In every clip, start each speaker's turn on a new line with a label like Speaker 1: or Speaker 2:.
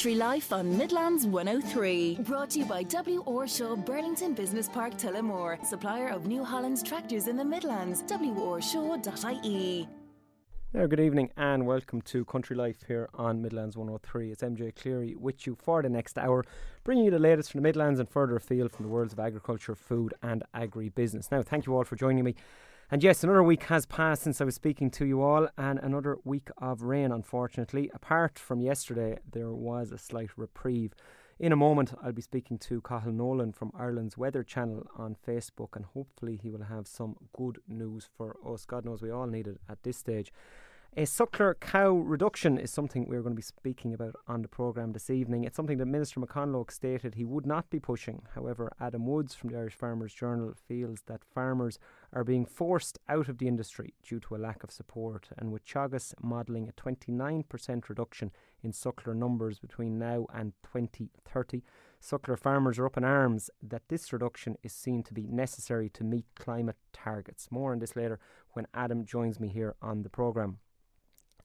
Speaker 1: Country Life on Midlands 103. Brought to you by W. Orshaw Burlington Business Park Tullamore, supplier of New Holland tractors in the Midlands. WOrshaw.ie.
Speaker 2: There, good evening and welcome to Country Life here on Midlands 103. It's MJ Cleary with you for the next hour, bringing you the latest from the Midlands and further afield from the worlds of agriculture, food, and agri-business. Now, thank you all for joining me. And yes, another week has passed since I was speaking to you all, and another week of rain, unfortunately. Apart from yesterday, there was a slight reprieve. In a moment, I'll be speaking to Cathal Nolan from Ireland's Weather Channel on Facebook, and hopefully, he will have some good news for us. God knows we all need it at this stage. A suckler cow reduction is something we're going to be speaking about on the programme this evening. It's something that Minister McConalogue stated he would not be pushing. However, Adam Woods from the Irish Farmers Journal feels that farmers are being forced out of the industry due to a lack of support, and with Teagasc modelling a 29% reduction in suckler numbers between now and 2030, suckler farmers are up in arms that this reduction is seen to be necessary to meet climate targets. More on this later when Adam joins me here on the programme.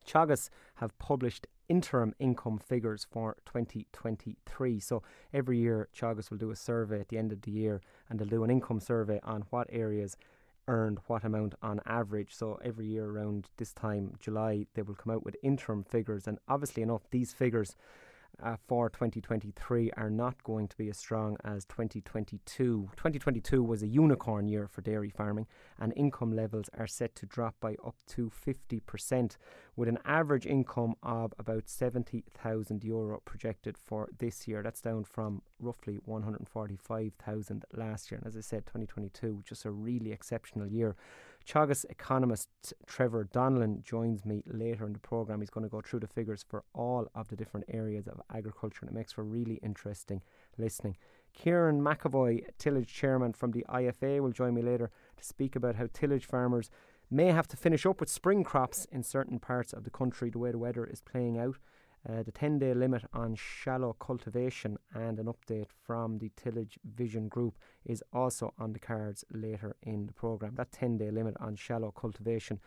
Speaker 2: Teagasc have published interim income figures for 2023. So every year, Teagasc will do a survey at the end of the year and they'll do an income survey on what areas earned what amount on average. So every year around this time, July, they will come out with interim figures. And obviously enough, these figures uh, for 2023 are not going to be as strong as 2022. 2022 was a unicorn year for dairy farming, and income levels are set to drop by up to 50%, with an average income of about 70,000 euro projected for this year. That's down from roughly 145,000 last year. And as I said, 2022 just a really exceptional year. Teagasc economist Trevor Donnellan joins me later in the programme. He's going to go through the figures for all of the different areas of agriculture, and it makes for really interesting listening. Kieran McEvoy, tillage chairman from the IFA, will join me later to speak about how tillage farmers may have to finish up with spring crops in certain parts of the country, the way the weather is playing out uh, the 10 day limit on shallow cultivation and an update from the Tillage Vision Group is also on the cards later in the programme. That 10 day limit on shallow cultivation,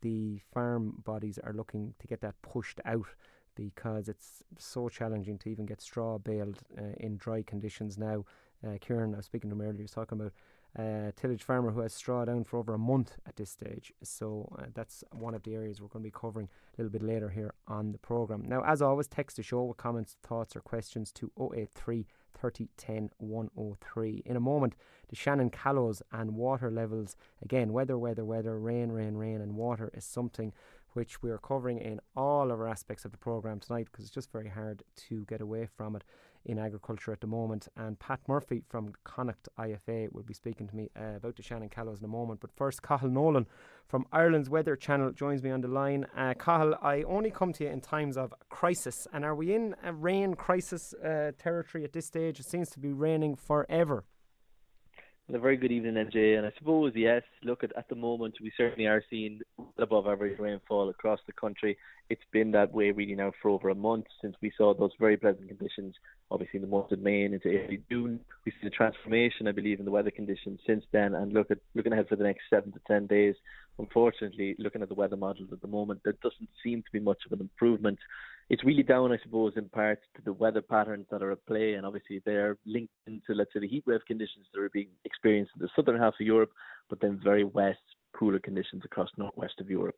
Speaker 2: the farm bodies are looking to get that pushed out because it's so challenging to even get straw baled uh, in dry conditions now. Uh, Kieran, I was speaking to him earlier, was talking about uh, tillage farmer who has straw down for over a month at this stage. So uh, that's one of the areas we're going to be covering a little bit later here on the programme. Now, as always, text the show with comments, thoughts, or questions to 083 30 10 103. In a moment, the Shannon Callows and water levels. Again, weather, weather, weather, rain, rain, rain, and water is something which we are covering in all of our aspects of the programme tonight because it's just very hard to get away from it in agriculture at the moment. And Pat Murphy from Connacht IFA will be speaking to me uh, about the Shannon Callows in a moment. But first, Cathal Nolan from Ireland's Weather Channel joins me on the line. Uh, Cathal, I only come to you in times of crisis. And are we in a rain crisis uh, territory at this stage? It seems to be raining forever.
Speaker 3: A very good evening, MJ. And I suppose, yes, look, at, at the moment, we certainly are seeing above average rainfall across the country. It's been that way really now for over a month since we saw those very pleasant conditions, obviously in the month of May into early June. We see the transformation, I believe, in the weather conditions since then. And look at looking ahead for the next seven to ten days. Unfortunately, looking at the weather models at the moment, there doesn't seem to be much of an improvement it's really down, I suppose, in part to the weather patterns that are at play, and obviously they're linked into, let's say, the heat wave conditions that are being experienced in the southern half of Europe, but then very west, cooler conditions across northwest of Europe.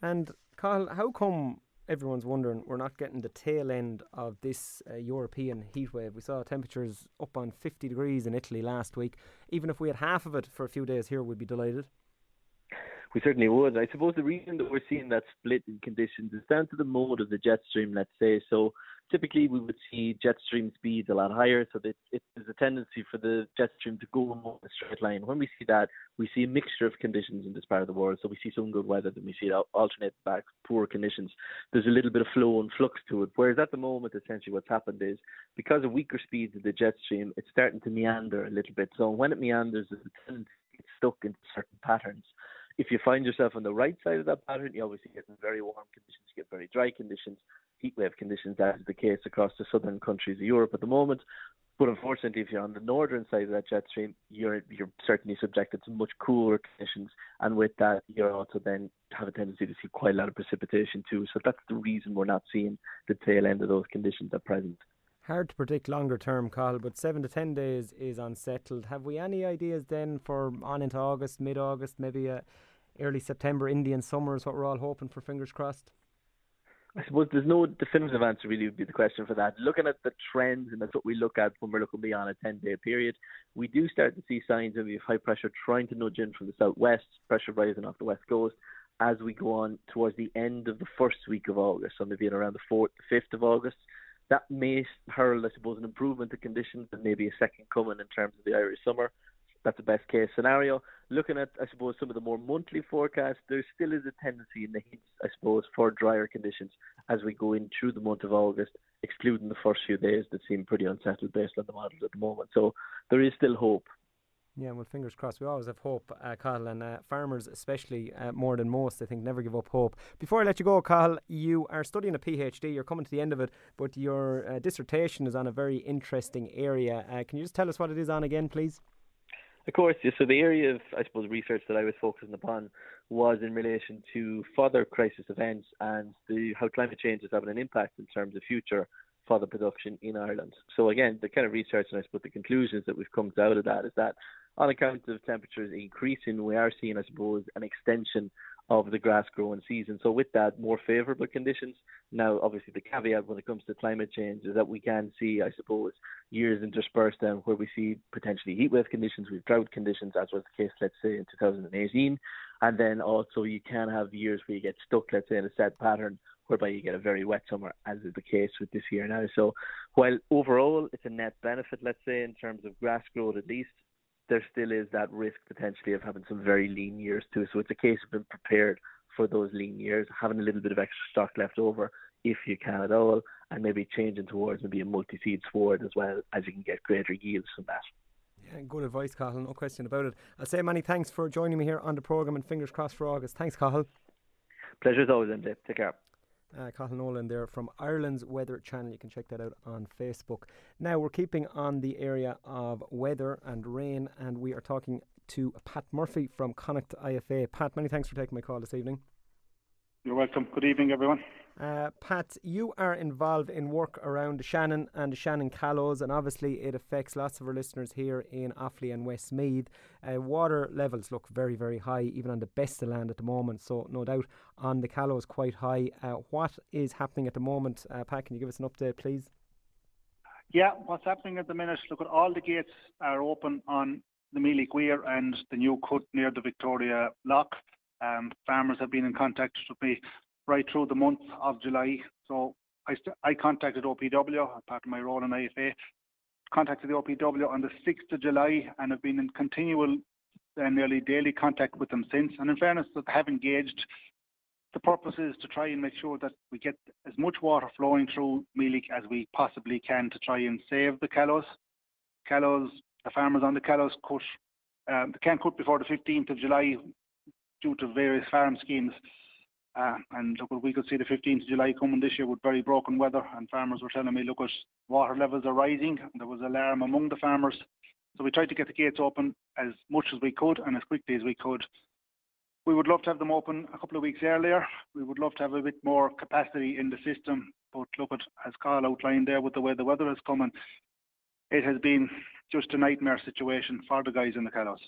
Speaker 2: And Cathal, how come everyone's wondering we're not getting the tail end of this uh, European heat wave? We saw temperatures up on 50 degrees in Italy last week. Even if we had half of it for a few days here, we'd be delighted.
Speaker 3: We certainly would. I suppose the reason that we're seeing that split in conditions is down to the mode of the jet stream, let's say. So typically we would see jet stream speeds a lot higher, so that there's a tendency for the jet stream to go along a straight line. When we see that, we see a mixture of conditions in this part of the world. So we see some good weather, then we see alternate back poor conditions. There's a little bit of flow and flux to it. Whereas at the moment, essentially what's happened is because of weaker speeds of the jet stream, it's starting to meander a little bit. So when it meanders, there's a tendency to get stuck into certain patterns if you find yourself on the right side of that pattern, you obviously get very warm conditions, you get very dry conditions, heat wave conditions. That is the case across the southern countries of Europe at the moment. But unfortunately, if you're on the northern side of that jet stream, you're you're certainly subjected to much cooler conditions, and with that, you're also then have a tendency to see quite a lot of precipitation too. So that's the reason we're not seeing the tail end of those conditions at present.
Speaker 2: Hard to predict longer term, Cathal, but seven to ten days is unsettled. Have we any ideas then for on into August, mid August, maybe a early September Indian summer is what we're all hoping for, fingers crossed?
Speaker 3: I suppose there's no definitive answer really would be the question for that. Looking at the trends, and that's what we look at when we're looking beyond a 10 day period, we do start to see signs of high pressure trying to nudge in from the southwest, pressure rising off the west coast as we go on towards the end of the first week of August, so maybe in around the 4th, 5th of August. That may herald, I suppose, an improvement to conditions and maybe a second coming in terms of the Irish summer. That's the best case scenario. Looking at, I suppose, some of the more monthly forecasts, there still is a tendency in the hints, I suppose, for drier conditions as we go in through the month of August, excluding the first few days that seem pretty unsettled based on the models at the moment. So there is still hope.
Speaker 2: Yeah, well, fingers crossed. We always have hope, uh, Cathal, and uh, farmers, especially uh, more than most, I think, never give up hope. Before I let you go, Cathal, you are studying a PhD. You're coming to the end of it, but your uh, dissertation is on a very interesting area. Uh, can you just tell us what it is on again, please?
Speaker 3: Of course. So the area of, I suppose, research that I was focusing upon was in relation to further crisis events and the, how climate change is having an impact in terms of future fodder production in Ireland. So again, the kind of research and I suppose the conclusions that we've come out of that is that on account of temperatures increasing, we are seeing, I suppose, an extension of the grass growing season. So with that, more favourable conditions. Now, obviously, the caveat when it comes to climate change is that we can see, I suppose, years interspersed where we see potentially heat wave conditions, we've drought conditions, as was the case, let's say, in 2018. And then also you can have years where you get stuck, let's say, in a set pattern whereby you get a very wet summer, as is the case with this year now. So while overall it's a net benefit, let's say, in terms of grass growth at least, there still is that risk potentially of having some very lean years too. So it's a case of being prepared for those lean years, having a little bit of extra stock left over if you can at all, and maybe changing towards maybe a multi-seed sward as well as you can get greater yields from that.
Speaker 2: Yeah, good advice, Cathal, no question about it. I'll say many thanks for joining me here on the programme and fingers crossed for August. Thanks, Cathal.
Speaker 3: Pleasure as always, MJ. Take care.
Speaker 2: Uh, Cathal Nolan there from Ireland's Weather Channel. You can check that out on Facebook. Now we're keeping on the area of weather and rain, and we are talking to Pat Murphy from Connacht IFA. Pat, many thanks for taking my call this evening.
Speaker 4: You're welcome. Good evening, everyone.
Speaker 2: Uh, Pat, you are involved in work around the Shannon and the Shannon Callows, and obviously it affects lots of our listeners here in Offaly and Westmeath. Uh, water levels look very, very high, even on the best of land at the moment. So, no doubt on the Callows, quite high. Uh, what is happening at the moment, uh, Pat? Can you give us an update, please?
Speaker 4: Yeah, what's happening at the minute? Look at all the gates are open on the Meelick Weir and the new cut near the Victoria Lock. Um, farmers have been in contact with me right through the month of July. So I, st- I contacted OPW, part of my role in IFA, contacted the OPW on the 6th of July and have been in continual and nearly daily contact with them since. And in fairness, that have engaged. The purpose is to try and make sure that we get as much water flowing through Meelick as we possibly can to try and save the callows. Callows, the farmers on the callows cut, um, they can't cut before the 15th of July due to various farm schemes. Uh, and look, we could see the 15th of July coming this year with very broken weather, and farmers were telling me, look, at water levels are rising. There was alarm among the farmers, so we tried to get the gates open as much as we could and as quickly as we could. We would love to have them open a couple of weeks earlier. We would love to have a bit more capacity in the system, but look at as Cathal outlined there with the way the weather is coming, it has been just a nightmare situation for the guys in the Callows.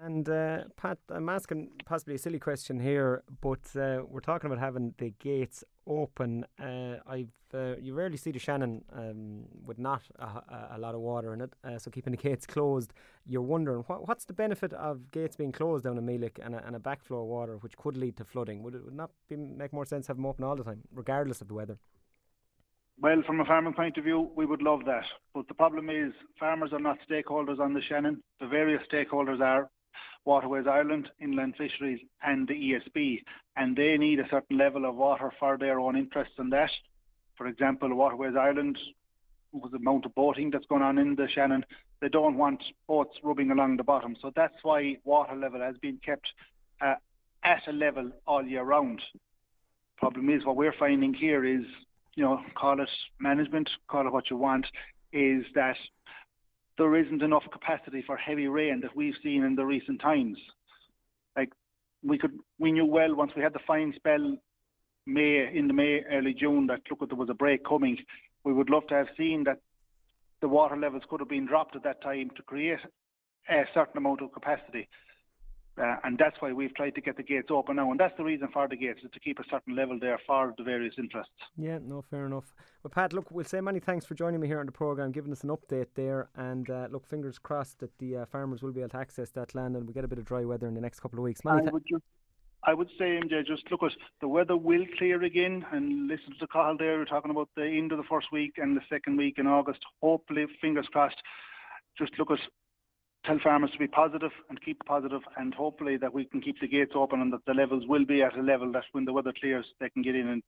Speaker 2: And uh, Pat, I'm asking possibly a silly question here, but uh, we're talking about having the gates open. Uh, I've uh, you rarely see the Shannon um, with not a, a, lot of water in it, uh, so keeping the gates closed. You're wondering what, what's the benefit of gates being closed down in Meelick and a, and a backflow of water, which could lead to flooding? Would it would not be, make more sense to have them open all the time, regardless of the weather?
Speaker 4: Well, from a farming point of view, we would love that. But the problem is, farmers are not stakeholders on the Shannon. The various stakeholders are Waterways Ireland, Inland Fisheries, and the ESB, and they need a certain level of water for their own interests in that. For example, Waterways Ireland, with the amount of boating that's going on in the Shannon, they don't want boats rubbing along the bottom. So that's why water level has been kept uh, at a level all year round. Problem is, what we're finding here is, you know, call it management, call it what you want, is that there isn't enough capacity for heavy rain that we've seen in the recent times. Like we could, we knew well once we had the fine spell May in the May early June that look there was a break coming. We would love to have seen that the water levels could have been dropped at that time to create a certain amount of capacity. Uh, and that's why we've tried to get the gates open now. And that's the reason for the gates, is to keep a certain level there for the various interests.
Speaker 2: Yeah, no, fair enough. Well, Pat, look, we'll say many thanks for joining me here on the programme, giving us an update there. And uh, look, fingers crossed that the uh, farmers will be able to access that land and we get a bit of dry weather in the next couple of weeks. Many
Speaker 4: I, th- would just, I would say, MJ, just look at the weather will clear again. And listen to the call there, we're talking about the end of the first week and the second week in August. Hopefully, fingers crossed. Just look at tell farmers to be positive and keep positive and hopefully that we can keep the gates open and that the levels will be at a level that when the weather clears they can get in and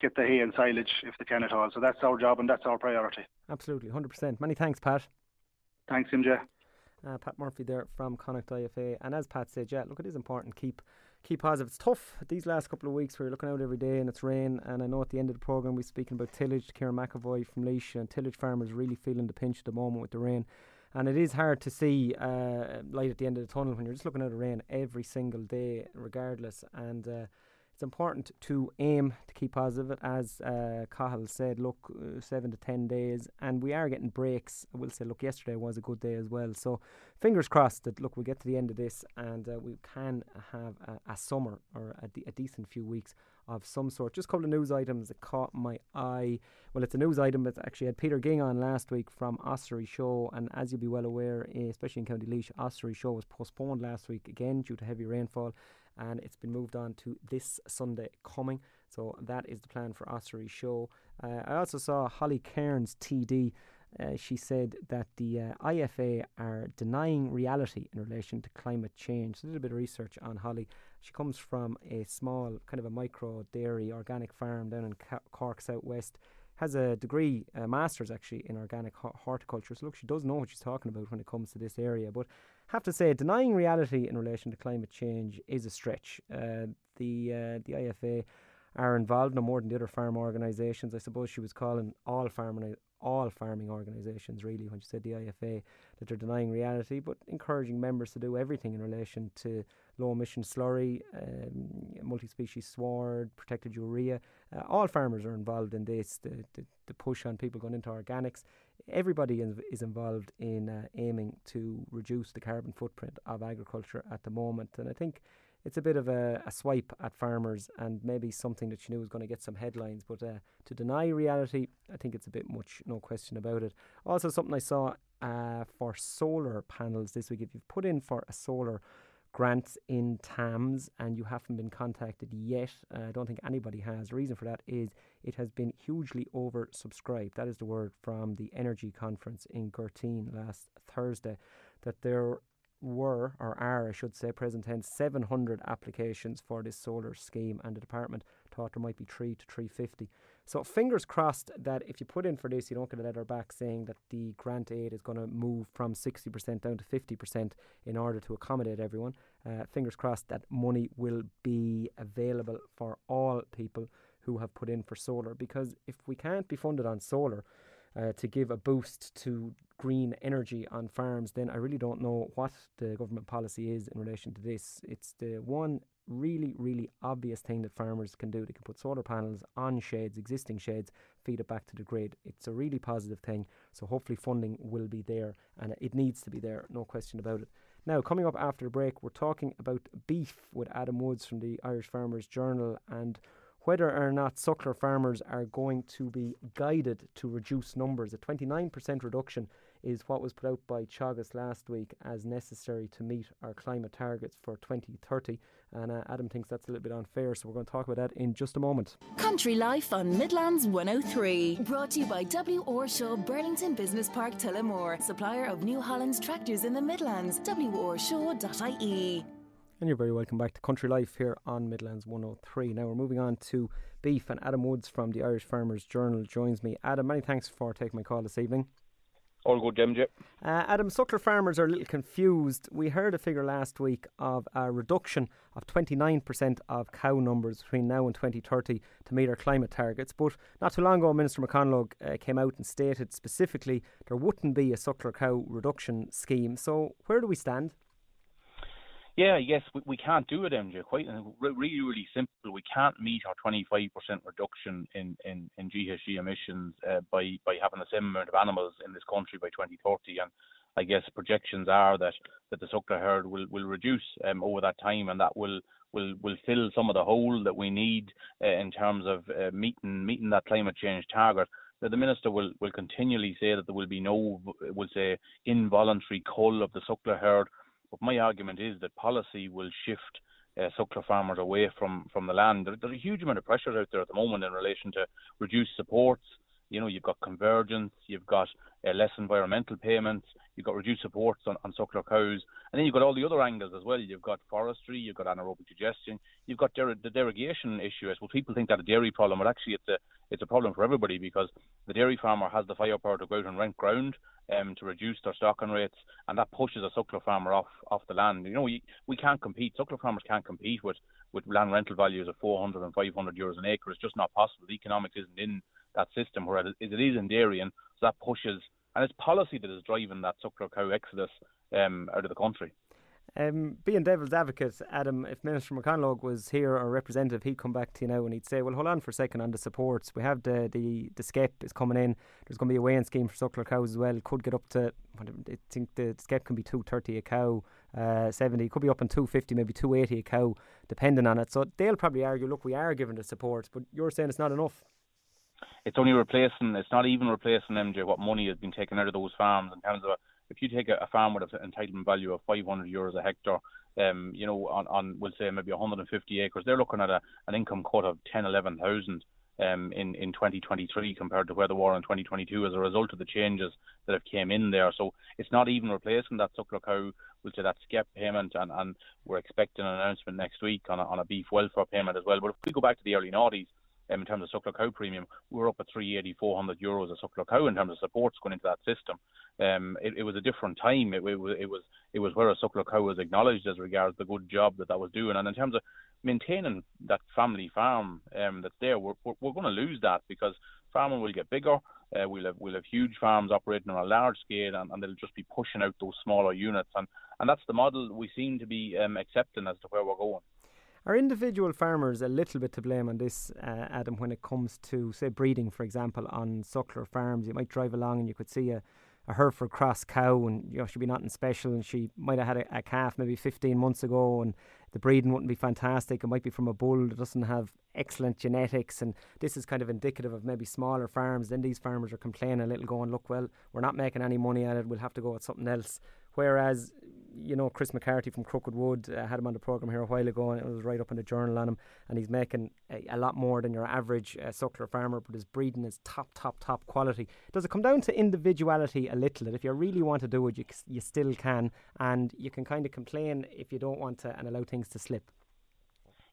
Speaker 4: get the hay and silage if they can at all. So that's our job and that's our priority.
Speaker 2: Absolutely, 100%. Many thanks, Pat.
Speaker 4: Thanks, MJ.
Speaker 2: Uh, Pat Murphy there from Connacht IFA. And as Pat said, yeah, look, it is important keep keep positive. It's tough these last couple of weeks where you're looking out every day and it's rain. And I know at the end of the programme we're speaking about tillage, Kieran McEvoy from Laois, and tillage farmers really feeling the pinch at the moment with the rain and it is hard to see uh, light at the end of the tunnel when you're just looking at the rain every single day, regardless. And uh, it's important to aim to keep positive. As uh, Cathal said, look, uh, seven to ten days, and we are getting breaks. I will say, look, yesterday was a good day as well. So fingers crossed that look, we get to the end of this and uh, we can have a, a summer or a, de- a decent few weeks of some sort. Just a couple of news items that caught my eye. Well, it's a news item that actually had Peter Ging on last week from Ossory Show, and as you'll be well aware, eh, especially in County Laois, Ossory Show was postponed last week again due to heavy rainfall, and it's been moved on to this Sunday coming. So that is the plan for Ossory Show. Uh, I also saw Holly Cairns TD. Uh, she said that the uh, IFA are denying reality in relation to climate change. So, a little bit of research on Holly. She comes from a small, kind of a micro dairy organic farm down in Cork Southwest. Has a degree, a master's actually, in organic horticulture. So, look, she does know what she's talking about when it comes to this area. But have to say, denying reality in relation to climate change is a stretch. Uh, the uh, the IFA are involved no more than the other farm organisations. I suppose she was calling all farm all farming organisations really when you said the IFA that they're denying reality, but encouraging members to do everything in relation to low emission slurry, um, multi species sward, protected urea. Uh, all farmers are involved in this, the, the, the, push on people going into organics. Everybody is, involved in uh, aiming to reduce the carbon footprint of agriculture at the moment. And I think it's a bit of a, a, swipe at farmers and maybe something that you knew was going to get some headlines. But uh, to deny reality, I think it's a bit much, no question about it. Also, something I saw uh, for solar panels this week. If you've put in for a solar grants in TAMS and you haven't been contacted yet, uh, I don't think anybody has. The reason for that is it has been hugely oversubscribed. That is the word from the Energy Conference in Gurteen last Thursday. That there were, or are, I should say, present tense, 700 applications for this solar scheme, and the department thought there might be three to 350. So fingers crossed that if you put in for this, you don't get a letter back saying that the grant aid is going to move from 60% down to 50% in order to accommodate everyone. Uh, fingers crossed that money will be available for all people who have put in for solar, because if we can't be funded on solar, uh, to give a boost to green energy on farms, then I really don't know what the government policy is in relation to this. It's the one really, really obvious thing that farmers can do. They can put solar panels on sheds, existing sheds, feed it back to the grid. It's a really positive thing. So hopefully funding will be there and it needs to be there, no question about it. Now, coming up after the break, we're talking about beef with Adam Woods from the Irish Farmers Journal and whether or not suckler farmers are going to be guided to reduce numbers. A 29% reduction is what was put out by Teagasc last week as necessary to meet our climate targets for 2030. And uh, Adam thinks that's a little bit unfair, so we're going to talk about that in just a moment.
Speaker 1: Country Life on Midlands 103. Brought to you by W. Orshaw Burlington Business Park Tullamore, supplier of New Holland's tractors in the Midlands. WORshaw.ie.
Speaker 2: And you're very welcome back to Country Life here on Midlands 103. Now we're moving on to beef, and Adam Woods from the Irish Farmers Journal joins me. Adam, many thanks for taking my call this evening.
Speaker 5: All good, Jim.
Speaker 2: Uh, Adam, suckler farmers are a little confused. We heard a figure last week of a reduction of 29% of cow numbers between now and 2030 to meet our climate targets. But not too long ago, Minister McConalogue uh, came out and stated specifically there wouldn't be a suckler cow reduction scheme. So, where do we stand?
Speaker 5: Yeah, yes, we, we can't do it, MJ. Quite really, really simple. We can't meet our 25% reduction in, in, in GHG emissions uh, by by having the same amount of animals in this country by 2030. And I guess projections are that, that the suckler herd will, will reduce um, over that time, and that will will will fill some of the hole that we need uh, in terms of uh, meeting meeting that climate change target. The minister will, will continually say that there will be no, will say, involuntary cull of the suckler herd but my argument is that policy will shift uh, suckler farmers away from, from the land. There, there's a huge amount of pressure out there at the moment in relation to reduced supports. You know, you've got convergence, you've got uh, less environmental payments, you've got reduced supports on, on suckler cows, and then you've got all the other angles as well. You've got forestry, you've got anaerobic digestion, you've got der- the derogation issue. Well, people think that a dairy problem, but actually it's a it's a problem for everybody because the dairy farmer has the firepower to go out and rent ground um, to reduce their stocking rates, and that pushes a suckler farmer off off the land. You know, we we can't compete. Suckler farmers can't compete with with land rental values of 400 and 500 euros an acre. It's just not possible. The economics isn't in that system, whereas it is in dairy, and so that pushes. And it's policy that is driving that suckler cow exodus um, out of the country.
Speaker 2: Um, being devil's advocate, Adam, if Minister McConalogue was here or representative, he'd come back to you now and he'd say, "Well, hold on for a second on the supports. We have the the the SCEP is coming in. There's going to be a weighing scheme for suckler cows as well. Could get up to I think the SCEP can be two thirty a cow, uh, seventy. Could be up in two fifty, maybe two eighty a cow, depending on it. So they'll probably argue, look, we are giving the supports, but you're saying it's not enough."
Speaker 5: It's only replacing. It's not even replacing MJ what money has been taken out of those farms in terms of if you take a, a farm with an entitlement value of 500 euros a hectare, um, you know, on, on we'll say maybe 150 acres, they're looking at a, an income cut of 10, 11,000 um, in in 2023 compared to where they were in 2022 as a result of the changes that have came in there. So it's not even replacing that suckler cow. We'll say that SCEP payment, and, and we're expecting an announcement next week on a, on a beef welfare payment as well. But if we go back to the early noughties, um, in terms of suckler cow premium, we're up at 380, 400 euros a suckler cow in terms of supports going into that system. Um, it, it was a different time. It, it, was it was it was where a suckler cow was acknowledged as regards the good job that that was doing, and in terms of maintaining that family farm um, that's there, we're, we're, we're going to lose that because farming will get bigger. Uh, we'll have we'll have huge farms operating on a large scale, and, and they'll just be pushing out those smaller units, and and that's the model we seem to be um, accepting as to where we're going.
Speaker 2: Are individual farmers a little bit to blame on this, uh, Adam, when it comes to, say, breeding, for example, on suckler farms? You might drive along and you could see a, a Hereford cross cow and you know, she'd be nothing special and she might have had a, a, calf maybe 15 months ago and the breeding wouldn't be fantastic. It might be from a bull that doesn't have excellent genetics and this is kind of indicative of maybe smaller farms. Then these farmers are complaining a little going, look, well, we're not making any money at it. We'll have to go with something else. Whereas you know, Chris McCarthy from Crookedwood uh, had him on the program here a while ago, and it was right up in the journal on him. And he's making a, a lot more than your average uh, suckler farmer, but his breeding is top, top, top quality. Does it come down to individuality a little? That if you really want to do it, you you still can, and you can kind of complain if you don't want to and allow things to slip.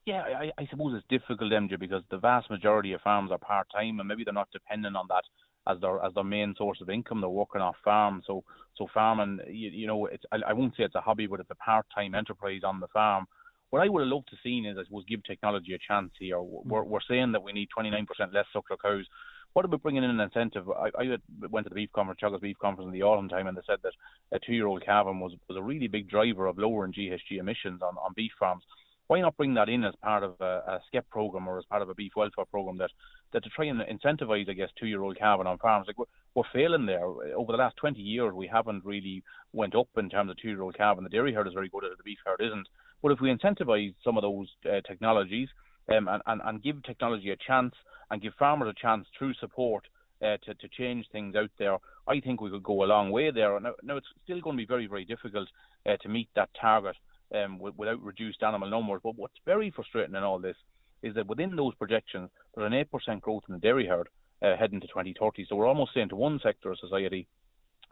Speaker 5: Yeah, I, I suppose it's difficult, MJ, because the vast majority of farms are part time, and maybe they're not dependent on that as their as their main source of income. They're working off farm, so so farming, you, you know, it's I, I won't say it's a hobby, but it's a part-time enterprise on the farm. What I would have loved to seen is, I suppose, give technology a chance here. Hmm. We're, we're saying that we need 29% less suckler cows. What about bringing in an incentive? I, I went to the beef conference, Teagasc Beef Conference in the autumn time, and they said that a two-year-old calving was was a really big driver of lowering GHG emissions on, on beef farms why not bring that in as part of a, a SCEP program or as part of a beef welfare program that, that to try and incentivise, I guess, two-year-old calving on farms? Like we're, we're failing there. Over the last 20 years, we haven't really went up in terms of two-year-old calving. The dairy herd is very good at it, the beef herd isn't. But if we incentivise some of those uh, technologies um, and, and, and give technology a chance and give farmers a chance through support uh, to, to change things out there, I think we could go a long way there. Now, now it's still going to be very, very difficult uh, to meet that target um, without reduced animal numbers. But what's very frustrating in all this is that within those projections, there's an 8% growth in the dairy herd uh, heading to 2030. So we're almost saying to one sector of society,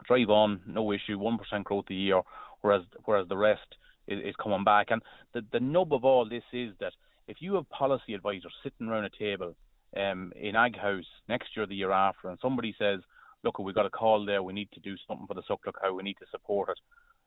Speaker 5: drive on, no issue, 1% growth a year, whereas whereas the rest is, is coming back. And the, the nub of all this is that if you have policy advisors sitting around a table um, in Ag House next year, the year after, and somebody says, look, we've got a call there. We need to do something for the suckler cow. We need to support it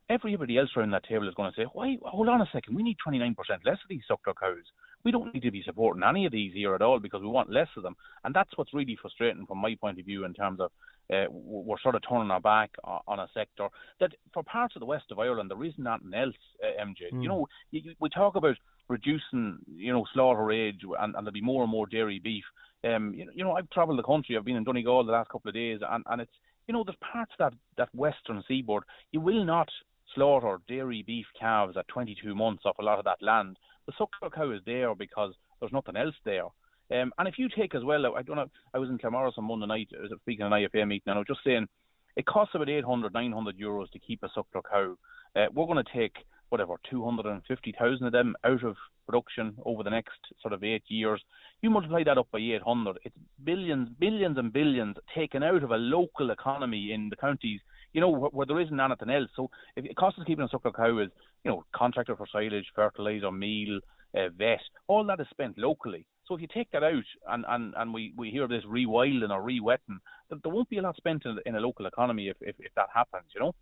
Speaker 5: everybody else around that table is going to say, "Why? Hold on a second. We need 29% less of these suckler cows. We don't need to be supporting any of these here at all because we want less of them." And that's what's really frustrating from my point of view in terms of uh, we're sort of turning our back on a sector that, for parts of the west of Ireland, there isn't nothing else. Uh, MJ, mm. you know, you, we talk about reducing, you know, slaughter age, and, and there'll be more and more dairy beef. Um, you know, you know, I've travelled the country. I've been in Donegal the last couple of days, and, and it's you know, there's parts of that that western seaboard you will not slaughter dairy beef calves at 22 months off a lot of that land. The suckler cow is there because there's nothing else there. Um, and if you take as well, I don't know, I was in Kilmorris on Monday night, I was speaking at an IFA meeting, and I was just saying it costs about 800, 900 euros to keep a suckler cow. Uh, we're going to take whatever 250,000 of them out of production over the next sort of eight years. You multiply that up by 800, it's billions, billions and billions taken out of a local economy in the counties you know, where, where there isn't anything else. So if it costs of keeping a suckler cow is, you know, contractor for silage, fertilizer, meal, uh, vet, all that is spent locally. So if you take that out and, and, and we, we hear this rewilding or re-wetting, there, there won't be a lot spent in, in a local economy if, if, if that happens, you know.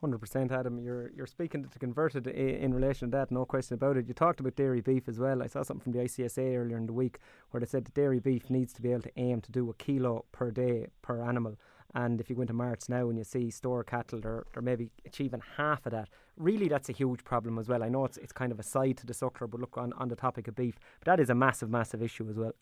Speaker 2: Hundred percent, Adam. You're you're speaking to converted in relation to that, no question about it. You talked about dairy beef as well. I saw something from the ICSA earlier in the week where they said that dairy beef needs to be able to aim to do a kilo per day per animal. And if you go into March now and you see store cattle, they're, they're maybe achieving half of that. Really, that's a huge problem as well. I know it's, it's kind of a side to the suckler, but look, on, on the topic of beef, but that is a massive, massive issue as well.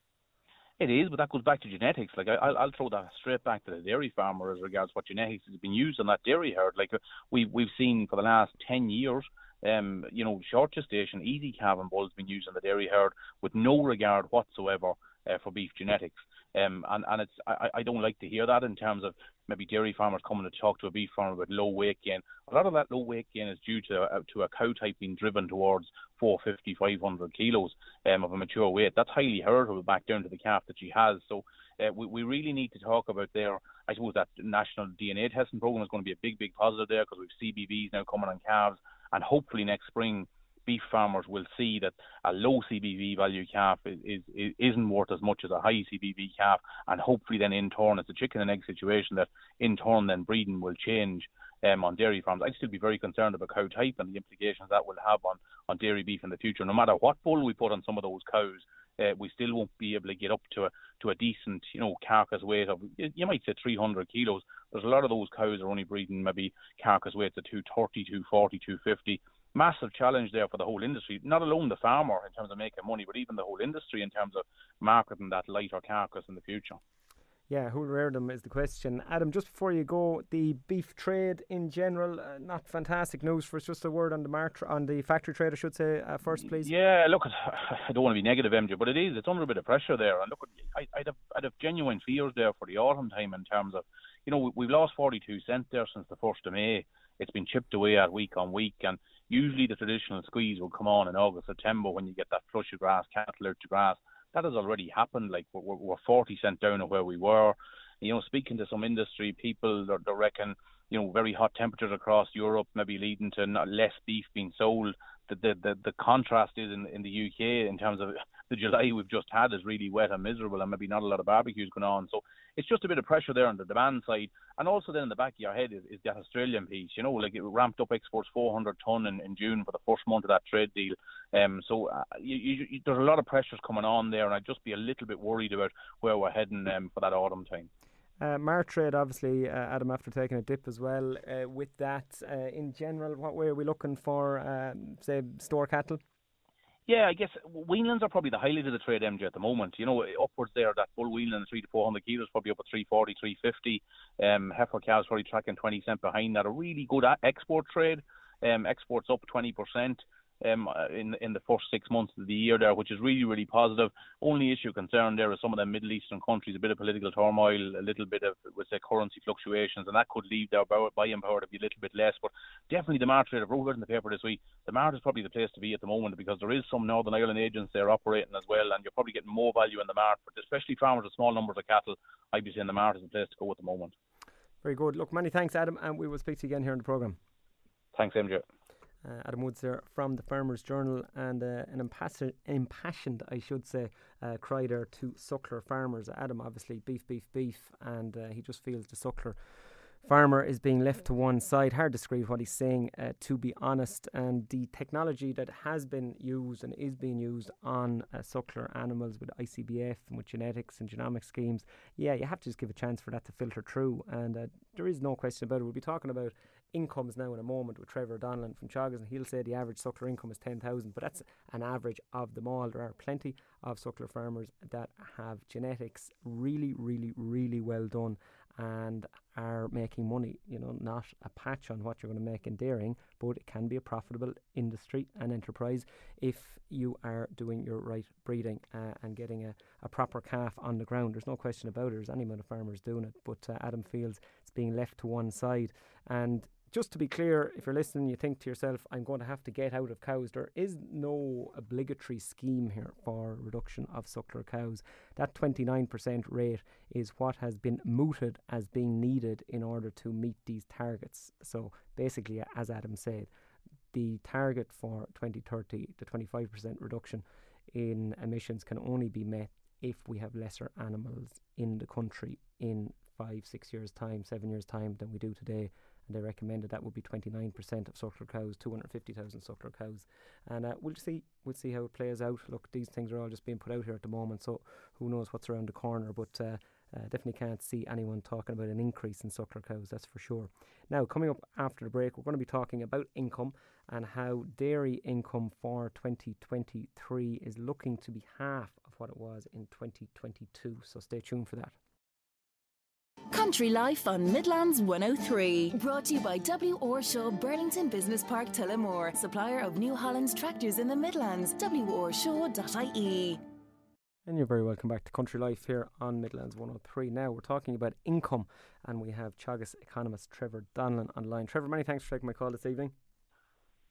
Speaker 5: It is, but that goes back to genetics. Like I, will I'll throw that straight back to the dairy farmer as regards what genetics has been used on that dairy herd. Like we we've seen for the last ten years, um, you know, short gestation, easy calving bulls being used on the dairy herd with no regard whatsoever uh, for beef genetics. Um, and and it's I, I don't like to hear that in terms of maybe dairy farmers coming to talk to a beef farmer about low weight gain. A lot of that low weight gain is due to uh, to a cow type being driven towards 450, 500 kilos um, of a mature weight. That's highly heritable back down to the calf that she has. So uh, we we really need to talk about there. I suppose that national DNA testing program is going to be a big big positive there because we've CBVs now coming on calves, and hopefully next spring beef farmers will see that a low CBV value calf is, is, isn't worth as much as a high CBV calf, and hopefully then in turn it's a chicken and egg situation that in turn then breeding will change um, on dairy farms. I'd still be very concerned about cow type and the implications that will have on, on dairy beef in the future. No matter what bull we put on some of those cows, uh, we still won't be able to get up to a to a decent, you know, carcass weight of you might say 300 kilos. There's a lot of those cows are only breeding maybe carcass weights of 230, 240, 250 massive challenge there for the whole industry, not alone the farmer in terms of making money, but even the whole industry in terms of marketing that lighter carcass in the future.
Speaker 2: Yeah, who'll rear them is the question. Adam, just before you go, the beef trade in general, uh, not fantastic news for us. Just a word on the mar- on the factory trade, I should say, uh, first, please.
Speaker 5: Yeah, look, I don't want to be negative, MJ, but it is. It's under a bit of pressure there. And look, I, would have, I'd have genuine fears there for the autumn time in terms of, you know, we, have lost 42 cents there since the 1st of May. It's been chipped away at week on week. And Usually the traditional squeeze will come on in August, September when you get that flush of grass, cattle out to grass. That has already happened. Like we're, we're 40 cent down of where we were. You know, speaking to some industry people, they reckon you know very hot temperatures across Europe, maybe leading to less beef being sold the, the, the, the contrast is in, in the UK in terms of the July we've just had is really wet and miserable and maybe not a lot of barbecues going on. So it's just a bit of pressure there on the demand side. And also then in the back of your head is, is that Australian piece. You know, like it ramped up exports 400 ton in, in June for the first month of that trade deal. Um, so uh, you, you, you, there's a lot of pressures coming on there, and I'd just be a little bit worried about where we're heading um, for that autumn time.
Speaker 2: Uh, Martrade, obviously, uh, Adam, after taking a dip as well. Uh, with that, uh, in general, what way are we looking for, um, say, store cattle?
Speaker 5: Yeah, I guess weanlings are probably the highlight of the trade, MJ, at the moment. You know, upwards there, that bull weanling, three to four hundred kilos, probably up at 340, 350. Um, heifer cows probably tracking 20 cent behind that. A really good export trade. Um, exports up 20% um, uh, in in the first six months of the year there, which is really really positive. Only issue concern there is some of the Middle Eastern countries, a bit of political turmoil, a little bit of with the currency fluctuations, and that could leave their buying power to be a little bit less. But definitely the market I've wrote in the paper this week. The market is probably the place to be at the moment because there is some Northern Ireland agents there operating as well, and you're probably getting more value in the market, especially farmers with small numbers of cattle. I'd be saying the market is the place to go at the moment.
Speaker 2: Very good. Look, many thanks, Adam, and we will speak to you again here in the programme.
Speaker 5: Thanks, MJ.
Speaker 2: Uh, Adam Woods there from the Farmers Journal and uh, an impassioned, impassioned, I should say, uh, cry there to suckler farmers. Adam, obviously, beef, beef, beef, and uh, he just feels the suckler farmer is being left to one side. Hard to describe what he's saying, uh, to be honest. And the technology that has been used and is being used on uh, suckler animals with ICBF and with genetics and genomic schemes, yeah, you have to just give a chance for that to filter through. And uh, there is no question about it. We'll be talking about incomes now in a moment with Trevor Donnellan from Teagasc, and he'll say the average suckler income is 10,000, but that's an average of them all. There are plenty of suckler farmers that have genetics really, really, really well done and are making money. You know, not a patch on what you're going to make in dairying, but it can be a profitable industry and enterprise if you are doing your right breeding uh, and getting a, a proper calf on the ground. There's no question about it. There's any amount of farmers doing it, but uh, Adam feels it's being left to one side. And just to be clear, if you're listening, you think to yourself, I'm going to have to get out of cows. There is no obligatory scheme here for reduction of suckler cows. That 29% rate is what has been mooted as being needed in order to meet these targets. So basically, as Adam said, the target for 2030, the 25% reduction in emissions can only be met if we have lesser animals in the country in five, six years' time, seven years' time than we do today and they recommended that would be 29% of suckler cows, 250,000 suckler cows. And uh, we'll see, we'll see how it plays out. Look, these things are all just being put out here at the moment, so who knows what's around the corner. But uh, uh, definitely can't see anyone talking about an increase in suckler cows, that's for sure. Now, coming up after the break, we're going to be talking about income and how dairy income for 2023 is looking to be half of what it was in 2022. So stay tuned for that.
Speaker 1: Country Life on Midlands 103. Brought to you by W. Orshaw Burlington Business Park Tullamore, supplier of New Holland's tractors in the Midlands. WOrshaw.ie.
Speaker 2: And you're very welcome back to Country Life here on Midlands 103. Now we're talking about income, and we have Teagasc economist Trevor Donnellan online. Trevor, many thanks for taking my call this evening.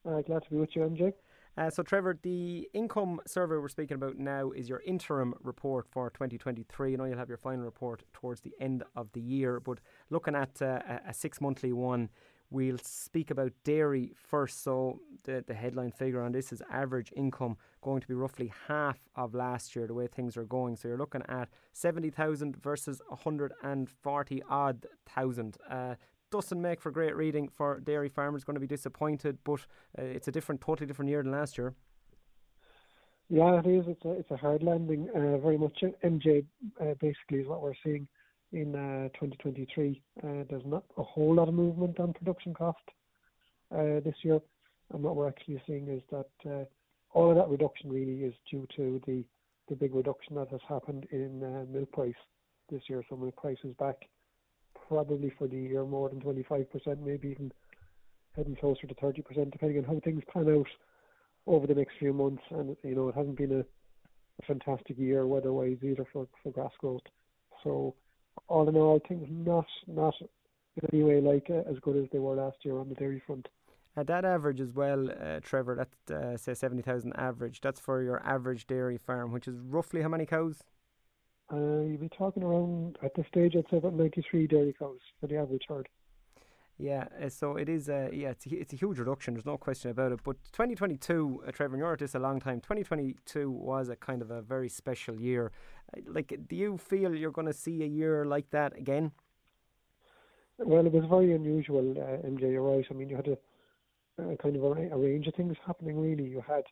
Speaker 6: Uh, glad to be with you, MJ.
Speaker 2: Uh, so, Trevor, the income survey we're speaking about now is your interim report for 2023. I know you'll have your final report towards the end of the year, but looking at uh, a six monthly one, we'll speak about dairy first. So, the, the headline figure on this is average income going to be roughly half of last year, the way things are going. So, you're looking at 70,000 versus 140 odd thousand. Uh, doesn't make for great reading for dairy farmers. Going to be disappointed, but uh, it's a different, totally different year than last year.
Speaker 6: Yeah, it is. It's a it's a hard landing. Uh, very much MJ uh, basically is what we're seeing in uh, 2023. Uh, there's not a whole lot of movement on production cost uh, this year, and what we're actually seeing is that all of that reduction really is due to the the big reduction that has happened in milk price this year. So milk price is back probably for the year more than 25%, maybe even heading closer to 30%, depending on how things pan out over the next few months. And you know, it hasn't been a, a fantastic year weather-wise either for, for grass growth. So all in all, things not not in any way like uh, as good as they were last year on the dairy front.
Speaker 2: At that average as well, uh, Trevor, that uh, say 70,000 average, that's for your average dairy farm, which is roughly how many cows?
Speaker 6: Uh, you'd be talking around at this stage. I'd say about 93 dairy cows for the average herd.
Speaker 2: Yeah, uh, so it is. Uh, yeah, it's a, it's a huge reduction. There's no question about it. But 2022, uh, Trevor, and you're at this a long time. 2022 was a kind of a very special year. Uh, like, do you feel you're going to see a year like that again?
Speaker 6: Well, it was very unusual, uh, MJ. You're right. I mean, you had a, a kind of a, a range of things happening. Really, you had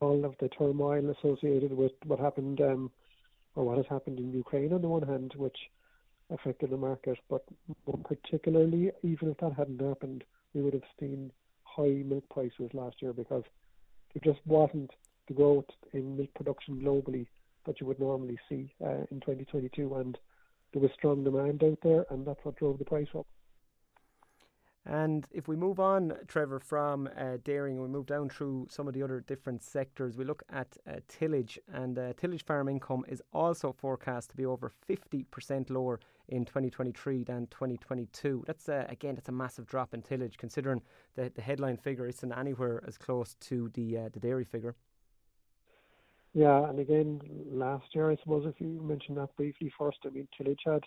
Speaker 6: all of the turmoil associated with what happened. Um, or what has happened in Ukraine on the one hand, which affected the market, but particularly, even if that hadn't happened, we would have seen high milk prices last year because there just wasn't the growth in milk production globally that you would normally see uh, in 2022, and there was strong demand out there, and that's what drove the price up.
Speaker 2: And if we move on, Trevor, from uh, dairying we move down through some of the other different sectors, we look at uh, tillage. And uh, tillage farm income is also forecast to be over 50% lower in 2023 than 2022. That's, uh, again, that's a massive drop in tillage considering the, the headline figure isn't anywhere as close to the, uh, the dairy figure.
Speaker 6: Yeah, and again, last year, I suppose, if you mentioned that briefly first, I mean, tillage had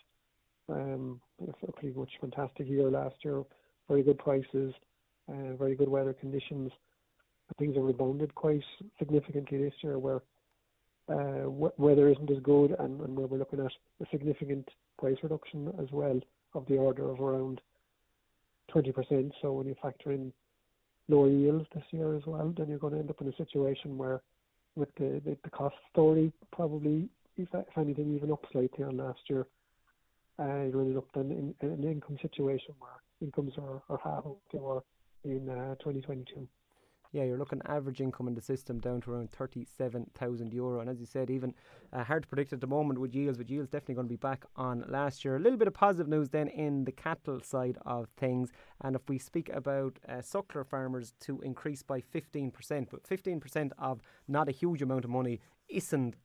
Speaker 6: um, a pretty much fantastic year last year very good prices. uh, very good weather conditions. Things have rebounded quite significantly this year, where uh, weather isn't as good, and, and where we're looking at a significant price reduction as well of the order of around 20%. So when you factor in lower yields this year as well, then you're going to end up in a situation where, with the the, the cost story, probably if, if anything even up slightly on last year, uh, you're going to end up in, in an income situation where incomes are, are half what they were in uh, 2022
Speaker 2: yeah, you're looking average income in the system down to around 37,000 euro. And as you said, even uh, hard to predict at the moment with yields, but yields definitely going to be back on last year. A little bit of positive news then in the cattle side of things. And if we speak about uh, suckler farmers to increase by 15%, but 15% of not a huge amount of money isn't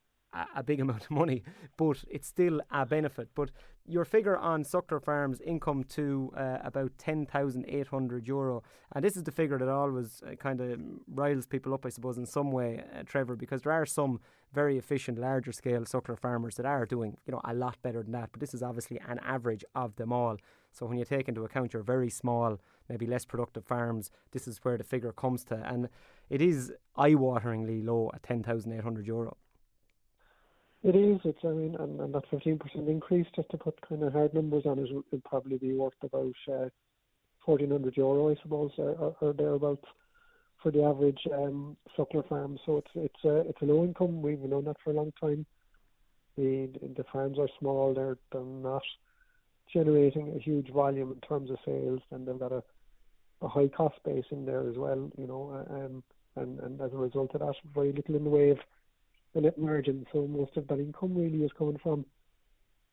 Speaker 2: a, big amount of money, but it's still a benefit. But your figure on suckler farms income to uh, about 10,800 euro, and this is the figure that always uh, kind of riles people up, I suppose, in some way, uh, Trevor, because there are some very efficient, larger scale suckler farmers that are doing, you know, a lot better than that. But this is obviously an average of them all. So when you take into account your very small, maybe less productive farms, this is where the figure comes to, and it is eye-wateringly low at 10,800 euro.
Speaker 6: It is. It's. I mean, and, and that fifteen percent increase, just to put kind of hard numbers on it, would probably be worth about uh, fourteen hundred euro, I suppose, or, or thereabouts for the average um, suckler farm. So it's it's a it's a low income. We've known that for a long time. The the farms are small. They're they're not generating a huge volume in terms of sales, and they've got a a high cost base in there as well. You know, um, and and as a result of that, very little in the way of the net margin. So most of that income really is coming from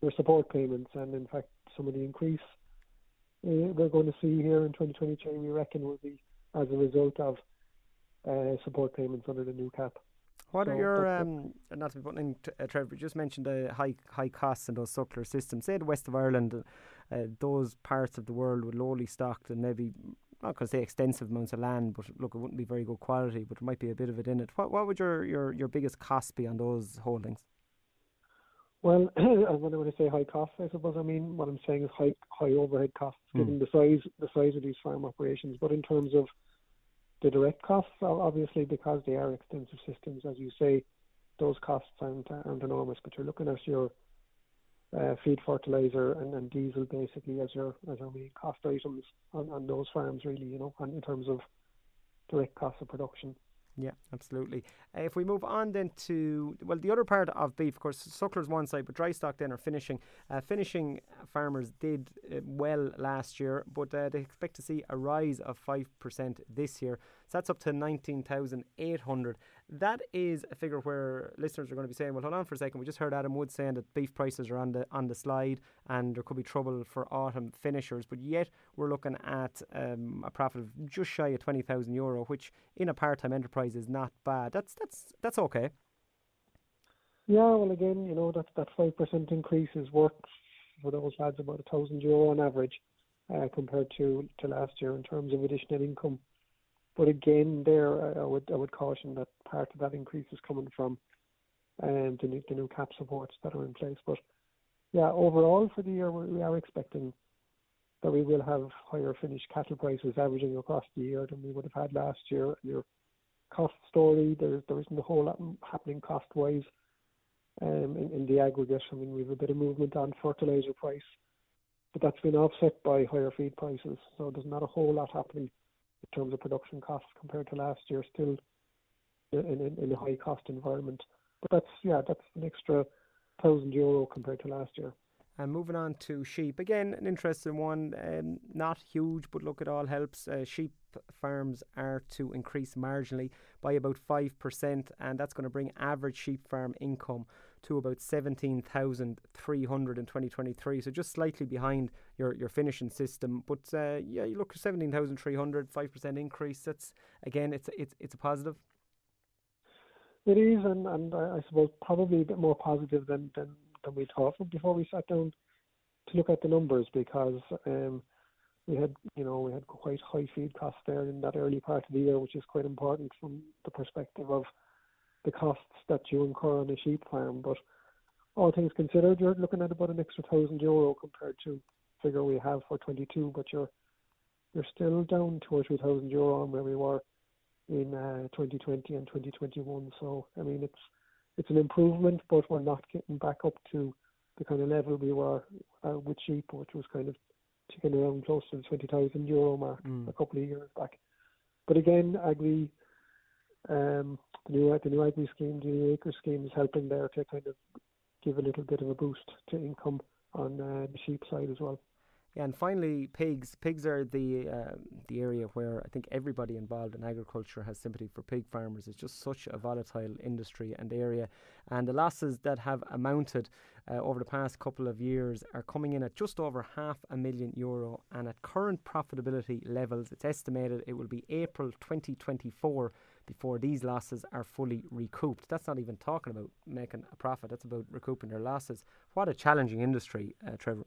Speaker 6: their support payments, and in fact, some of the increase uh, we're going to see here in 2023, we reckon, will be as a result of uh, support payments under the new cap.
Speaker 2: What so are your um, not to be putting in uh, Trevor, but just mentioned the high high costs in those suckler systems. Say the west of Ireland, uh, those parts of the world with lowly stocked and maybe not going to say extensive amounts of land, but look, it wouldn't be very good quality, but there might be a bit of it in it. What what would your your, your biggest cost be on those holdings?
Speaker 6: Well, when I want to say high costs, I suppose I mean what I'm saying is high high overhead costs, mm. given the size the size of these farm operations. But in terms of the direct costs, obviously because they are extensive systems, as you say, those costs aren't, aren't enormous. But you're looking at your uh, feed fertilizer and, and diesel basically as your as your main cost items on, on those farms really you know and in terms of direct cost of production
Speaker 2: yeah, absolutely. Uh, if we move on then to well, the other part of beef, of course, sucklers one side, but dry stock then are finishing. Uh, finishing farmers did uh, well last year, but uh, they expect to see a rise of five percent this year. So that's up to nineteen thousand eight hundred that is a figure where listeners are going to be saying, well, hold on for a second. We just heard Adam Wood saying that beef prices are on the on the slide and there could be trouble for autumn finishers, but yet we're looking at um, a profit of just shy of 20,000 euro, which in a part-time enterprise is not bad. That's that's that's okay.
Speaker 6: Yeah, well, again, you know that that five percent increase is worth for those lads about a thousand euro on average uh, compared to to last year in terms of additional income. But again, there I would I would caution that part of that increase is coming from um, the new the new cap supports that are in place. But yeah, overall for the year we are expecting that we will have higher finished cattle prices averaging across the year than we would have had last year. Your cost story there there isn't a whole lot happening cost wise um, in, in the aggregate. I mean we have a bit of movement on fertilizer price, but that's been offset by higher feed prices. So there's not a whole lot happening in terms of production costs compared to last year, still in, a high cost environment. But that's yeah, that's an extra thousand euro compared to last year.
Speaker 2: And moving on to sheep, again, an interesting one. Um, not huge, but look, it all helps. Uh, sheep farms are to increase marginally by about 5%, and that's going to bring average sheep farm income to about 17,300 in 2023. So just slightly behind your, your finishing system. But uh, yeah, you look 17,300, 5% increase. That's, again, it's, it's, it's a positive.
Speaker 6: It is, and, and I suppose probably a bit more positive than, than, than we thought before we sat down to look at the numbers because um, we had, you know, we had quite high feed costs there in that early part of the year, which is quite important from the perspective of the costs that you incur on a sheep farm. But all things considered, you're looking at about an extra thousand euro compared to figure we have for 22. But you're they're still down two or three thousand euro on where we were in uh, 2020 and 2021. So I mean, it's it's an improvement, but we're not getting back up to the kind of level we were uh, with sheep, which was kind of ticking around close to the 20,000 euro mark mm. a couple of years back. But again, agri, um, the new the new agri scheme, the new ACRES scheme is helping there to kind of give a little bit of a boost to income on uh, the sheep side as well.
Speaker 2: Yeah, and finally, pigs. Pigs are the uh, the area where I think everybody involved in agriculture has sympathy for pig farmers. It's just such a volatile industry and area, and the losses that have amounted uh, over the past couple of years are coming in at just over half a million euro. And at current profitability levels, it's estimated it will be April 2024 before these losses are fully recouped. That's not even talking about making a profit. That's about recouping their losses. What a challenging industry, uh, Trevor.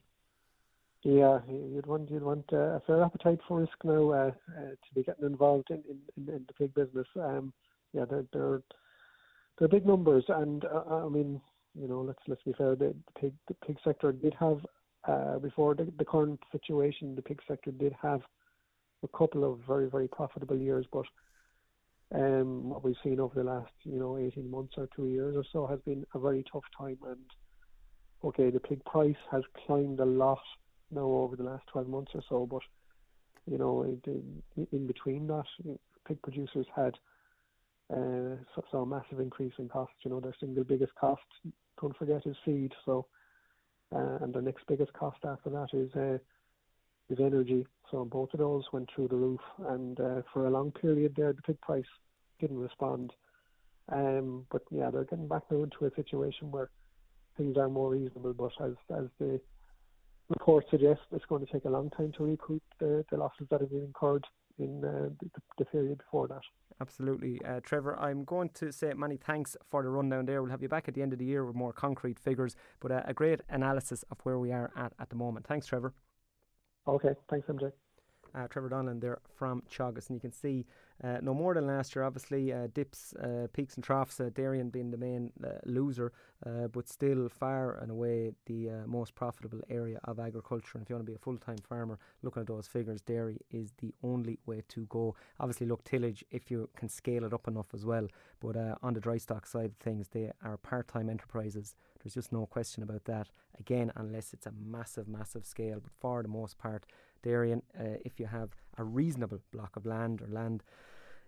Speaker 6: Yeah, you'd want you'd want uh, a fair appetite for risk now uh, uh, to be getting involved in, in, in, in the pig business. Um, yeah, they're they're they're big numbers, and uh, uh, I mean, you know, let's let's be fair. The, the pig the pig sector did have uh, before the, the current situation, the pig sector did have a couple of very very profitable years, but um, what we've seen over the last you know 18 months or two years or so has been a very tough time. And okay, the pig price has climbed a lot now over the last 12 months or so. But you know, in, in between that, pig producers had uh, saw a massive increase in costs. You know, their single biggest cost, don't forget, is feed. So, uh, and the next biggest cost after that is uh, is energy. So both of those went through the roof, and uh, for a long period there, the pig price didn't respond. Um, but yeah, they're getting back now into a situation where things are more reasonable. But as as the reports suggest it's going to take a long time to recoup the, the losses that have been incurred in uh, the, the, period before that.
Speaker 2: Absolutely. Uh, Trevor, I'm going to say many thanks for the rundown there. We'll have you back at the end of the year with more concrete figures, but uh, a great analysis of where we are at at the moment. Thanks, Trevor.
Speaker 6: Okay, thanks, MJ
Speaker 2: uh, Trevor Donnellan there from Teagasc. And you can see uh, no more than last year, obviously, uh, dips, uh, peaks and troughs, uh, dairying being the main uh, loser, but still far and away the most profitable area of agriculture. And if you want to be a full time farmer, looking at those figures, dairy is the only way to go. Obviously, look, tillage, if you can scale it up enough as well. But on the dry stock side of things, they are part time enterprises. There's just no question about that. Again, unless it's a massive, massive scale. But for the most part, dairying, uh, if you have a reasonable block of land or land.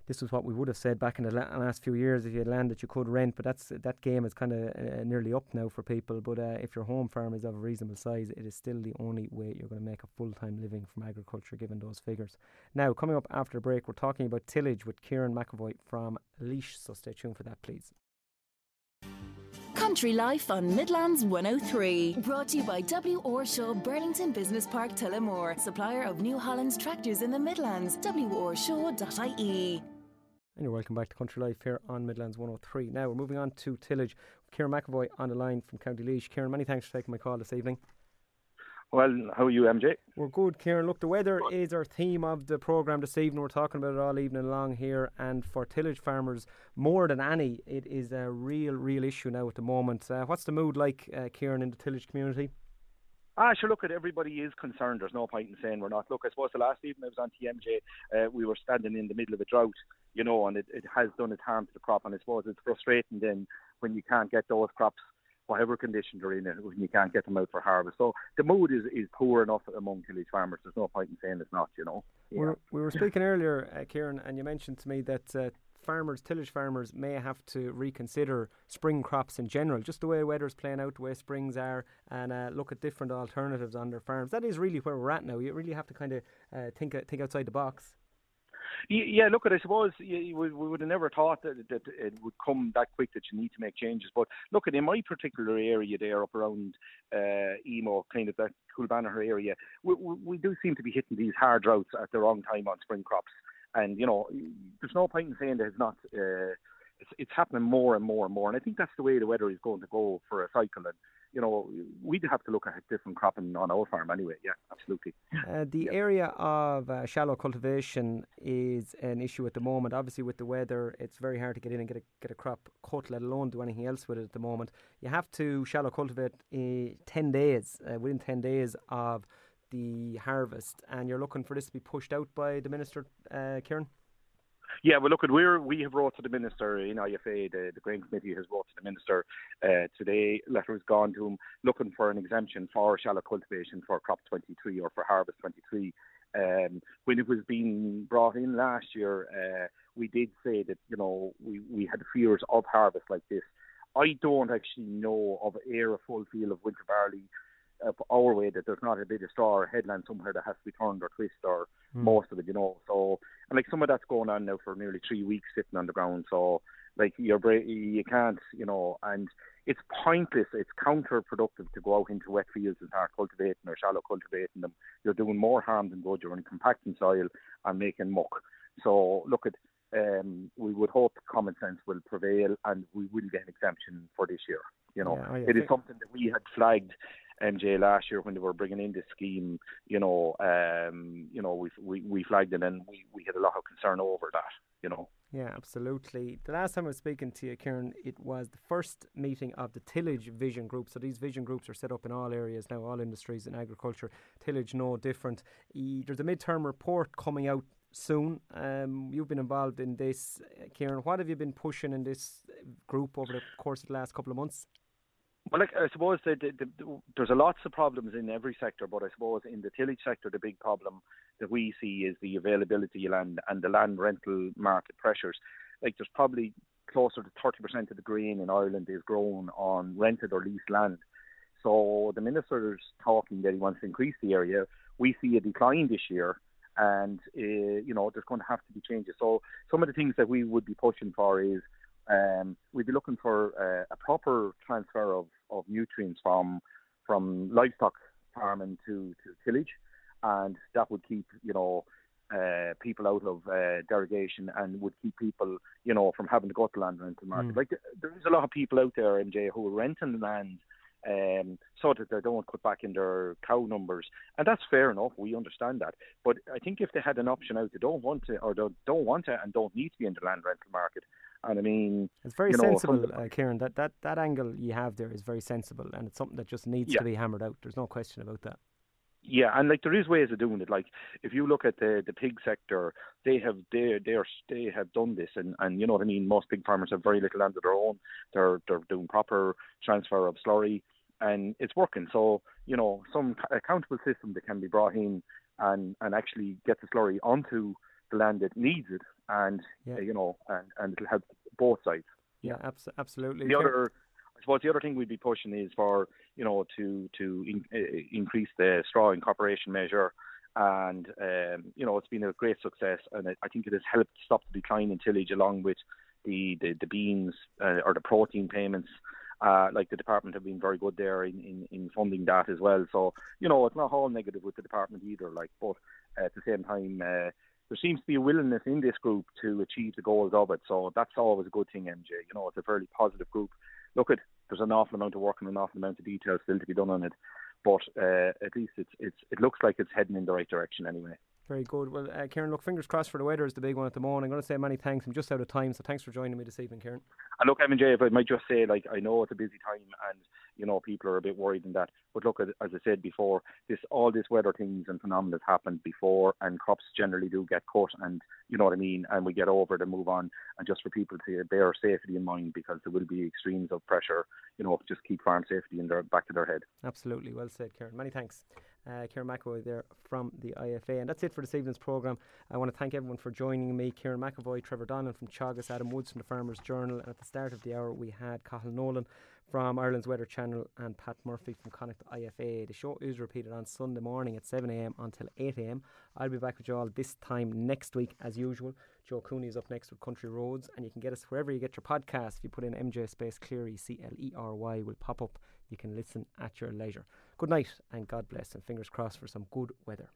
Speaker 2: This was what we would have said back in the la- last few years if you had land that you could rent, but that's that game is kind of uh, nearly up now for people. But uh, if your home farm is of a reasonable size, it is still the only way you're going to make a full time living from agriculture, given those figures. Now, coming up after the break, we're talking about tillage with Kieran McEvoy from Laois, so stay tuned for that, please.
Speaker 1: Country Life on Midlands 103. Brought to you by W. Orshaw Burlington Business Park Tullamore, supplier of New Holland's tractors in the Midlands. worshaw.ie.
Speaker 2: And you're welcome back to Country Life here on Midlands 103. Now we're moving on to tillage. Kieran McEvoy on the line from County Laois. Kieran, many thanks for taking my call this evening.
Speaker 7: Well, how are you, MJ?
Speaker 2: We're good, Kieran. Look, the weather is our theme of the programme this evening. We're talking about it all evening long here. And for tillage farmers, more than any, it is a real, real issue now at the moment. Uh, what's the mood like, uh, Kieran, in the tillage community?
Speaker 7: Ah, sure. Look, at everybody is concerned. There's no point in saying we're not. Look, I suppose the last evening I was on TMJ, uh, we were standing in the middle of a drought, you know, and it, it has done its harm to the crop. And I suppose it's frustrating then when you can't get those crops whatever condition they're in when you can't get them out for harvest. So the mood is, is poor enough among tillage farmers. There's no point in saying it's not, you know.
Speaker 2: Yeah. We're, we were speaking earlier, uh, Kieran, and you mentioned to me that uh, farmers, tillage farmers, may have to reconsider spring crops in general, just the way weather's playing out, the way springs are, and uh, look at different alternatives on their farms. That is really where we're at now. You really have to kind of uh, think think outside the box.
Speaker 7: Yeah, look, I suppose we, would have never thought that, it would come that quick that you need to make changes. But look, in my particular area there, up around uh, Emo, kind of that Coolbanagher area, we, we do seem to be hitting these hard droughts at the wrong time on spring crops. And you know, there's no point in saying that it's not. Uh, it's, it's happening more and more and more. And I think that's the way the weather is going to go for a cycle. And you know, we'd have to look at different cropping on our farm anyway. Yeah, absolutely.
Speaker 2: Uh, the yeah. area of uh, shallow cultivation is an issue at the moment. Obviously, with the weather, it's very hard to get in and get a get a crop cut, let alone do anything else with it at the moment. You have to shallow cultivate uh, ten days uh, within ten days of the harvest, and you're looking for this to be pushed out by the minister, uh, Kieran.
Speaker 7: Yeah, well, look, at we're we have wrote to the minister in IFA. The, the Grain Committee has wrote to the minister uh, today. Letter has gone to him looking for an exemption for shallow cultivation for crop 23 or for harvest 23. Um, when it was being brought in last year, uh, we did say that you know we we had fears of harvest like this. I don't actually know of air a full field of winter barley uh, our way that there's not a bit of straw or headland somewhere that has to be turned or twisted or mm. most of it, you know. So and like some of that's going on now for nearly three weeks sitting on the ground. So like you're you can't, you know, and it's pointless. It's counterproductive to go out into wet fields and start cultivating or shallow cultivating them. You're doing more harm than good. You're in compacting soil and making muck. So look at. Um, we would hope common sense will prevail and we will get an exemption for this year. You know, yeah, it is something that we had flagged MJ last year when they were bringing in this scheme, you know, um, you know, we we we flagged it and we we had a lot of concern over that, you know.
Speaker 2: Yeah, absolutely. The last time I was speaking to you, Kieran, it was the first meeting of the tillage vision group. So these vision groups are set up in all areas now, all industries in agriculture. Tillage no different. there's a midterm report coming out soon. Um, you've been involved in this, Kieran. What have you been pushing in this group over the course of the last couple of months?
Speaker 7: Well, like, I suppose the, the, the, there's a lots of problems in every sector, but I suppose in the tillage sector, the big problem that we see is the availability of land and the land rental market pressures. Like, there's probably closer to 30% of the grain in Ireland is grown on rented or leased land. So the minister's talking that he wants to increase the area. We see a decline this year, and uh, you know there's going to have to be changes. So some of the things that we would be pushing for is um, we'd be looking for uh, a proper transfer of, of nutrients from from livestock farming to, to tillage, and that would keep you know uh, people out of uh, derogation and would keep people you know from having to go to land rental market. Mm. Like there is a lot of people out there, MJ, who are renting land um, so that they don't cut back in their cow numbers. And that's fair enough. We understand that. But I think if they had an option out, they don't want to, or don't, don't want to, and don't need to be in the land rental market. And I mean,
Speaker 2: it's very sensible, know, uh, Kieran. That, that that angle you have there is very sensible, and it's something that just needs yeah. to be hammered out. There's no question about that.
Speaker 7: Yeah, and like there is ways of doing it. Like if you look at the the pig sector, they have they they are they have done this, and and you know what I mean. Most pig farmers have very little land of their own. They're they're doing proper transfer of slurry, and it's working. So you know some accountable system that can be brought in and and actually get the slurry onto the land that needs it, and yeah. uh, you know, and and it'll help both sides.
Speaker 2: Yeah, abs- absolutely.
Speaker 7: The other, I suppose, the other thing we'd be pushing is for you know to to in, uh, increase the straw incorporation measure, and um, you know it's been a great success, and I think it has helped stop the decline in tillage along with the the, the beans uh, or the protein payments. Uh, like the department have been very good there in, in, in funding that as well. So you know it's not all negative with the department either. Like, but at the same time, uh, there seems to be a willingness in this group to achieve the goals of it. So that's always a good thing, MJ. You know, it's a fairly positive group. Look at there's an awful amount of work and an awful amount of detail still to be done on it, but uh, at least it's it's it looks like it's heading in the right direction anyway.
Speaker 2: Very good. Well, uh, Kieran, look, fingers crossed for the weather is the big one at the moment. I'm going to say many thanks. I'm just out of time, so thanks for joining me this evening, Kieran.
Speaker 7: And look, MJ, if I might just say, like, I know it's a busy time, and you know people are a bit worried in that. But look, as I said before, this all this weather things and phenomena has happened before, and crops generally do get cut, and you know what I mean. And we get over it and move on, and just for people to bear safety in mind because there will be extremes of pressure. You know, just keep farm safety in their back of their head.
Speaker 2: Absolutely, well said, Kieran. Many thanks uh, Kieran McEvoy there from the IFA. And that's it for this evening's programme. I want to thank everyone for joining me. Kieran McEvoy, Trevor Donnellan from Teagasc, Adam Woods from the Farmers Journal. And at the start of the hour, we had Cathal Nolan from Ireland's Weather Channel and Pat Murphy from Connacht IFA. The show is repeated on Sunday morning at 7am until 8am. I'll be back with you all this time next week as usual. Joe Cooney is up next with Country Roads, and you can get us wherever you get your podcast. If you put in MJ Space Cleary, C L E R Y, will pop up. You can listen at your leisure. Good night and God bless, and fingers crossed for some good weather.